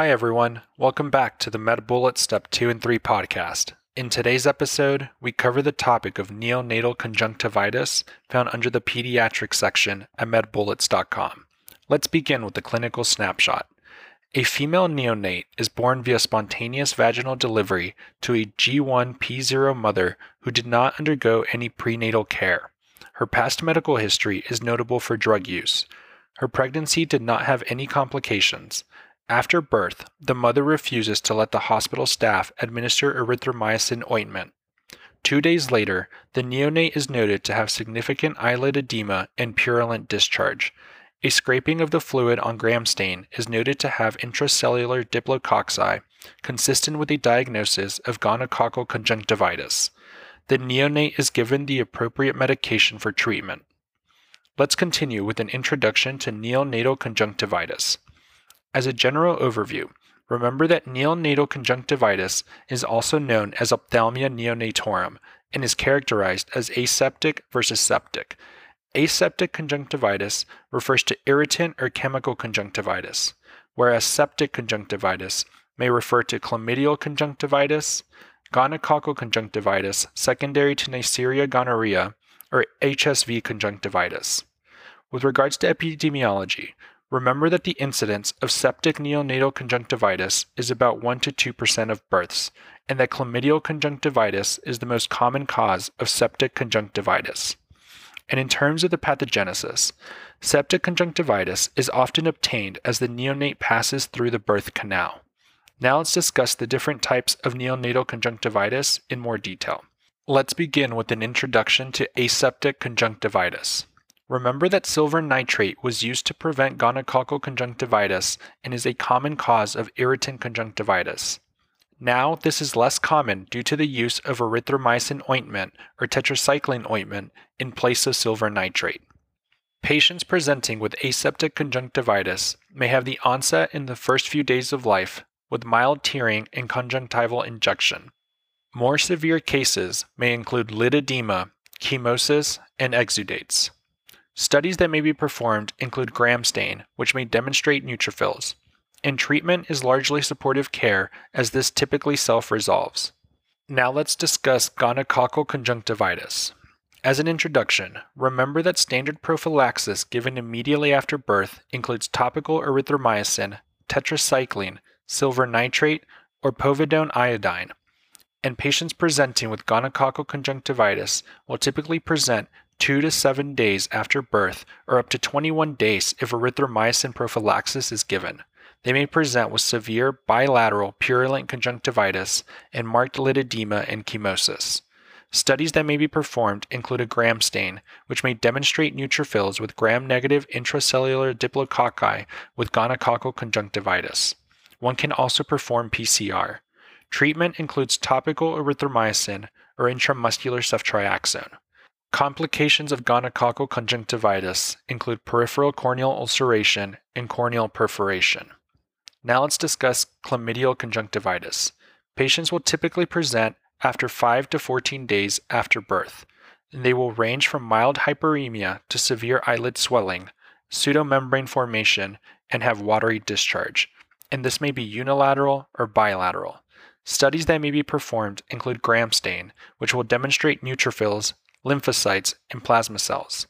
Hi, everyone. Welcome back to the MedBullet Step 2 and 3 podcast. In today's episode, we cover the topic of neonatal conjunctivitis found under the pediatric section at medbullets.com. Let's begin with the clinical snapshot. A female neonate is born via spontaneous vaginal delivery to a G1P0 mother who did not undergo any prenatal care. Her past medical history is notable for drug use. Her pregnancy did not have any complications. After birth, the mother refuses to let the hospital staff administer erythromycin ointment. Two days later, the neonate is noted to have significant eyelid edema and purulent discharge. A scraping of the fluid on gram stain is noted to have intracellular diplococci, consistent with a diagnosis of gonococcal conjunctivitis. The neonate is given the appropriate medication for treatment. Let's continue with an introduction to neonatal conjunctivitis. As a general overview, remember that neonatal conjunctivitis is also known as ophthalmia neonatorum and is characterized as aseptic versus septic, Aseptic conjunctivitis refers to irritant or chemical conjunctivitis, whereas septic conjunctivitis may refer to chlamydial conjunctivitis, gonococcal conjunctivitis secondary to Neisseria gonorrhea, or HSV conjunctivitis. With regards to epidemiology, remember that the incidence of septic neonatal conjunctivitis is about 1 to 2% of births, and that chlamydial conjunctivitis is the most common cause of septic conjunctivitis. And in terms of the pathogenesis, septic conjunctivitis is often obtained as the neonate passes through the birth canal. Now let's discuss the different types of neonatal conjunctivitis in more detail. Let's begin with an introduction to aseptic conjunctivitis. Remember that silver nitrate was used to prevent gonococcal conjunctivitis and is a common cause of irritant conjunctivitis. Now, this is less common due to the use of erythromycin ointment or tetracycline ointment in place of silver nitrate. Patients presenting with aseptic conjunctivitis may have the onset in the first few days of life with mild tearing and conjunctival injection. More severe cases may include lid edema, chemosis, and exudates. Studies that may be performed include gram stain, which may demonstrate neutrophils and treatment is largely supportive care as this typically self resolves. Now let's discuss gonococcal conjunctivitis. As an introduction, remember that standard prophylaxis given immediately after birth includes topical erythromycin, tetracycline, silver nitrate, or povidone iodine, and patients presenting with gonococcal conjunctivitis will typically present 2 to 7 days after birth or up to 21 days if erythromycin prophylaxis is given. They may present with severe bilateral purulent conjunctivitis and marked lid edema and chemosis. Studies that may be performed include a gram stain, which may demonstrate neutrophils with gram negative intracellular diplococci with gonococcal conjunctivitis. One can also perform PCR. Treatment includes topical erythromycin or intramuscular ceftriaxone. Complications of gonococcal conjunctivitis include peripheral corneal ulceration and corneal perforation. Now let's discuss chlamydial conjunctivitis. Patients will typically present after 5 to 14 days after birth, and they will range from mild hyperemia to severe eyelid swelling, pseudomembrane formation, and have watery discharge. And this may be unilateral or bilateral. Studies that may be performed include gram stain, which will demonstrate neutrophils, lymphocytes, and plasma cells.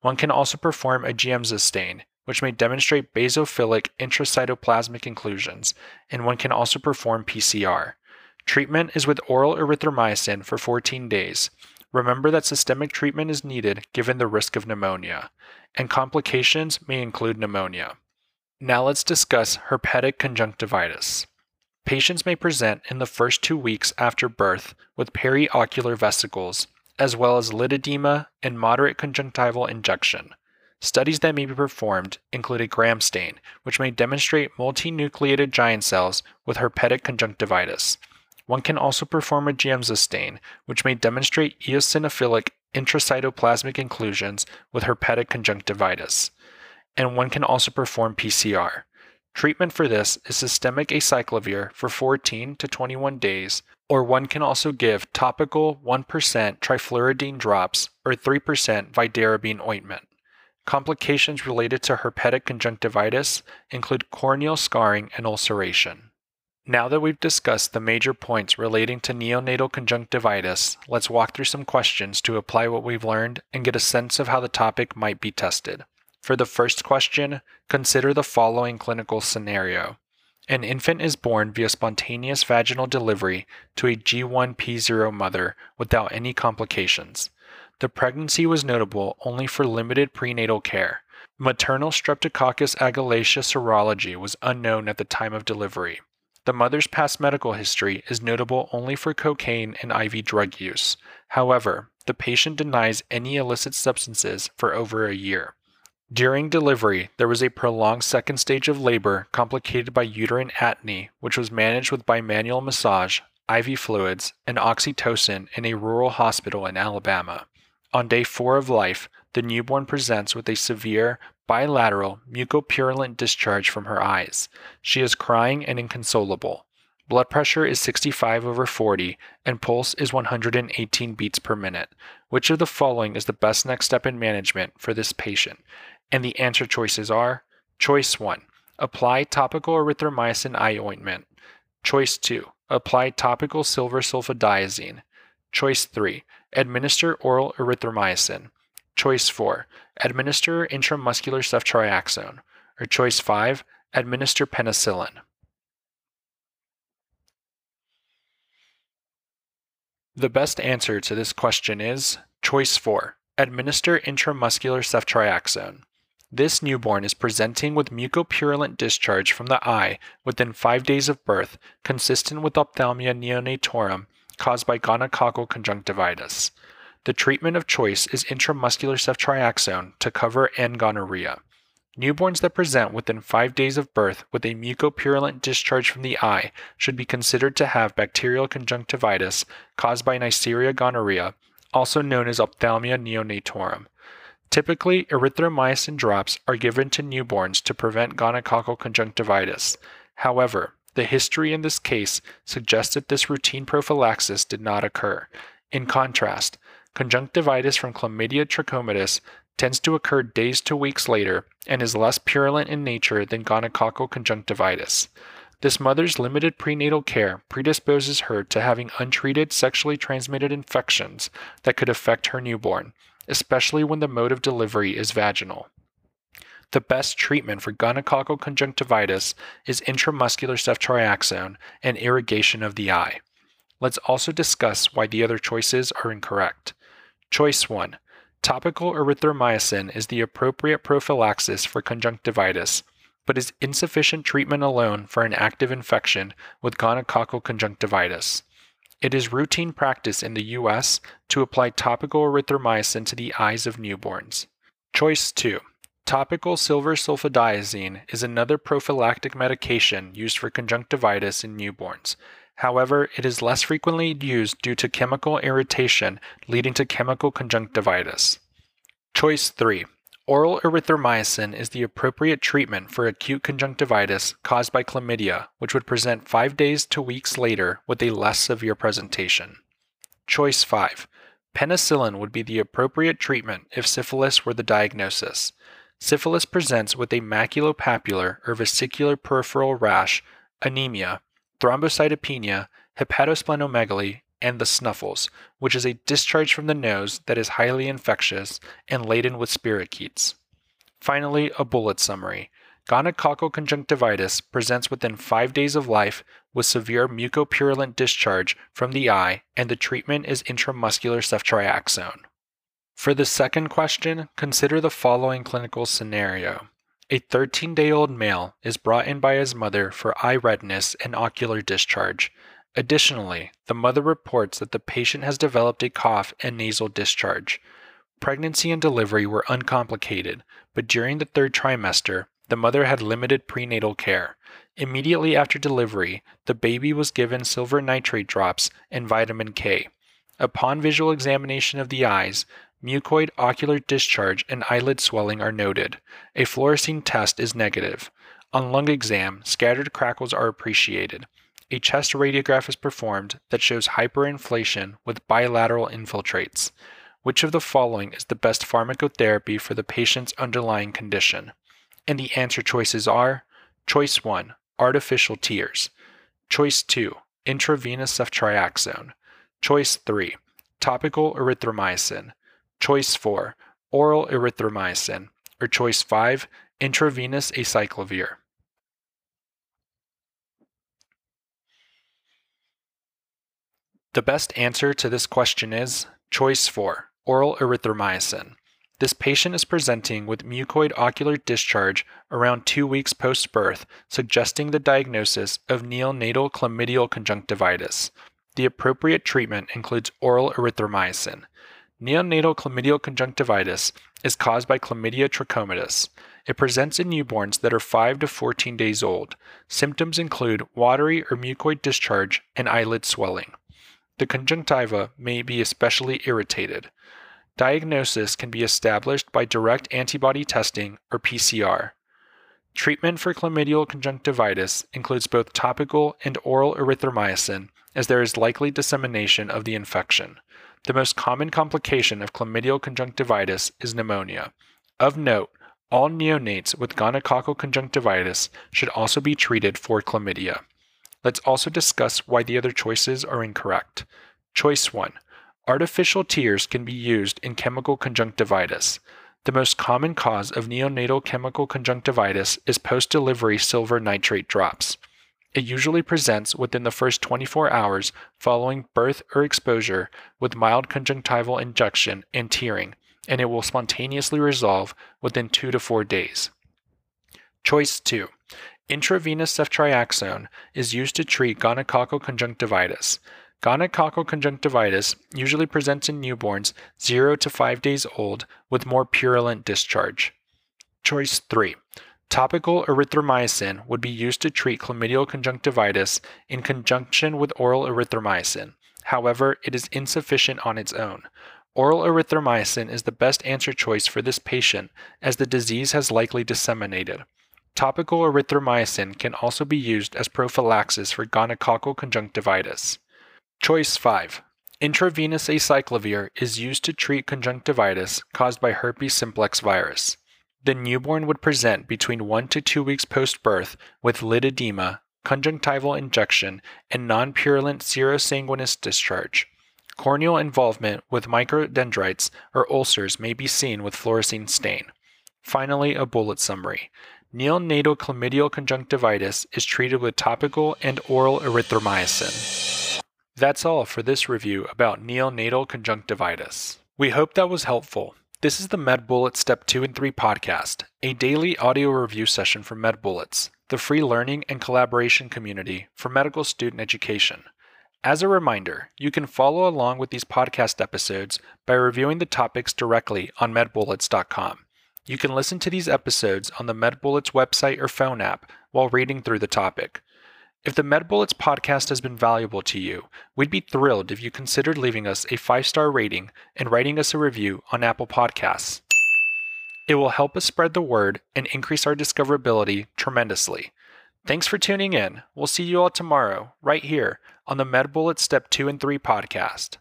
One can also perform a Giemsa stain, which may demonstrate basophilic intracytoplasmic inclusions, and one can also perform PCR. Treatment is with oral erythromycin for 14 days. Remember that systemic treatment is needed given the risk of pneumonia, and complications may include pneumonia. Now let's discuss herpetic conjunctivitis. Patients may present in the first two weeks after birth with periocular vesicles, as well as lid edema and moderate conjunctival injection. Studies that may be performed include a gram stain, which may demonstrate multinucleated giant cells with herpetic conjunctivitis. One can also perform a Giemsa stain, which may demonstrate eosinophilic intracytoplasmic inclusions with herpetic conjunctivitis. And one can also perform PCR. Treatment for this is systemic acyclovir for 14 to 21 days, or one can also give topical 1% trifluridine drops or 3% vidarabine ointment. Complications related to herpetic conjunctivitis include corneal scarring and ulceration. Now that we've discussed the major points relating to neonatal conjunctivitis, let's walk through some questions to apply what we've learned and get a sense of how the topic might be tested. For the first question, consider the following clinical scenario. An infant is born via spontaneous vaginal delivery to a G1P0 mother without any complications. The pregnancy was notable only for limited prenatal care. Maternal Streptococcus agalactiae serology was unknown at the time of delivery. The mother's past medical history is notable only for cocaine and IV drug use. However, the patient denies any illicit substances for over a year. During delivery, there was a prolonged second stage of labor complicated by uterine atony, which was managed with bimanual massage, IV fluids, and oxytocin in a rural hospital in Alabama. On day four of life, the newborn presents with a severe bilateral mucopurulent discharge from her eyes. She is crying and inconsolable. Blood pressure is 65 over 40 and pulse is 118 beats per minute. Which of the following is the best next step in management for this patient? And the answer choices are Choice 1 Apply topical erythromycin eye ointment. Choice 2 Apply topical silver sulfadiazine. Choice 3 Administer oral erythromycin. Choice 4 Administer intramuscular ceftriaxone. Or choice 5 Administer penicillin. The best answer to this question is choice 4 Administer intramuscular ceftriaxone. This newborn is presenting with mucopurulent discharge from the eye within five days of birth, consistent with ophthalmia neonatorum caused by gonococcal conjunctivitis. The treatment of choice is intramuscular ceftriaxone to cover N gonorrhea. Newborns that present within five days of birth with a mucopurulent discharge from the eye should be considered to have bacterial conjunctivitis caused by Neisseria gonorrhea, also known as ophthalmia neonatorum. Typically, erythromycin drops are given to newborns to prevent gonococcal conjunctivitis. However, the history in this case suggests that this routine prophylaxis did not occur. In contrast, conjunctivitis from Chlamydia trachomatis tends to occur days to weeks later and is less purulent in nature than gonococcal conjunctivitis. This mother's limited prenatal care predisposes her to having untreated sexually transmitted infections that could affect her newborn, especially when the mode of delivery is vaginal. The best treatment for gonococcal conjunctivitis is intramuscular ceftriaxone and irrigation of the eye. Let's also discuss why the other choices are incorrect. Choice 1 Topical erythromycin is the appropriate prophylaxis for conjunctivitis, but is insufficient treatment alone for an active infection with gonococcal conjunctivitis. It is routine practice in the US to apply topical erythromycin to the eyes of newborns. Choice 2. Topical silver sulfadiazine is another prophylactic medication used for conjunctivitis in newborns. However, it is less frequently used due to chemical irritation leading to chemical conjunctivitis. Choice 3. Oral erythromycin is the appropriate treatment for acute conjunctivitis caused by chlamydia, which would present 5 days to weeks later with a less severe presentation. Choice 5. Penicillin would be the appropriate treatment if syphilis were the diagnosis. Syphilis presents with a maculopapular or vesicular peripheral rash, anemia, thrombocytopenia, hepatosplenomegaly, and the snuffles, which is a discharge from the nose that is highly infectious and laden with spirochetes. Finally, a bullet summary. Gonococcal conjunctivitis presents within five days of life with severe mucopurulent discharge from the eye, and the treatment is intramuscular ceftriaxone. For the second question, consider the following clinical scenario. A 13 day old male is brought in by his mother for eye redness and ocular discharge. Additionally, the mother reports that the patient has developed a cough and nasal discharge. Pregnancy and delivery were uncomplicated, but during the third trimester, the mother had limited prenatal care. Immediately after delivery, the baby was given silver nitrate drops and vitamin K. Upon visual examination of the eyes, mucoid ocular discharge and eyelid swelling are noted. A fluorescein test is negative. On lung exam, scattered crackles are appreciated a chest radiograph is performed that shows hyperinflation with bilateral infiltrates. which of the following is the best pharmacotherapy for the patient's underlying condition? And the answer choices are Choice 1, artificial tears. Choice 2, intravenous ceftriaxone. Choice 3, topical erythromycin. Choice 4, oral erythromycin. Or choice 5, intravenous acyclovir. The best answer to this question is choice 4, oral erythromycin. This patient is presenting with mucoid ocular discharge around two weeks post birth, suggesting the diagnosis of neonatal chlamydial conjunctivitis. The appropriate treatment includes oral erythromycin. Neonatal chlamydial conjunctivitis is caused by Chlamydia trachomatis. It presents in newborns that are 5 to 14 days old. Symptoms include watery or mucoid discharge and eyelid swelling. The conjunctiva may be especially irritated. Diagnosis can be established by direct antibody testing or PCR. Treatment for chlamydial conjunctivitis includes both topical and oral erythromycin, as there is likely dissemination of the infection. The most common complication of chlamydial conjunctivitis is pneumonia. Of note, all neonates with gonococcal conjunctivitis should also be treated for chlamydia. Let's also discuss why the other choices are incorrect. Choice 1 Artificial tears can be used in chemical conjunctivitis. The most common cause of neonatal chemical conjunctivitis is post delivery silver nitrate drops. It usually presents within the first 24 hours following birth or exposure with mild conjunctival injection and tearing, and it will spontaneously resolve within 2 to 4 days. Choice 2. Intravenous ceftriaxone is used to treat gonococcal conjunctivitis. Gonococcal conjunctivitis usually presents in newborns 0 to 5 days old with more purulent discharge. Choice 3. Topical erythromycin would be used to treat chlamydial conjunctivitis in conjunction with oral erythromycin. However, it is insufficient on its own. Oral erythromycin is the best answer choice for this patient as the disease has likely disseminated. Topical erythromycin can also be used as prophylaxis for gonococcal conjunctivitis. Choice 5. Intravenous acyclovir is used to treat conjunctivitis caused by herpes simplex virus. The newborn would present between 1 to 2 weeks post birth with lid edema, conjunctival injection, and non purulent serosanguinous discharge. Corneal involvement with microdendrites or ulcers may be seen with fluorescein stain. Finally, a bullet summary. Neonatal chlamydial conjunctivitis is treated with topical and oral erythromycin. That's all for this review about neonatal conjunctivitis. We hope that was helpful. This is the MedBullet Step 2 and 3 podcast, a daily audio review session for MedBullets, the free learning and collaboration community for medical student education. As a reminder, you can follow along with these podcast episodes by reviewing the topics directly on medbullets.com. You can listen to these episodes on the MedBullets website or phone app while reading through the topic. If the MedBullets podcast has been valuable to you, we'd be thrilled if you considered leaving us a five star rating and writing us a review on Apple Podcasts. It will help us spread the word and increase our discoverability tremendously. Thanks for tuning in. We'll see you all tomorrow, right here on the MedBullets Step 2 and 3 podcast.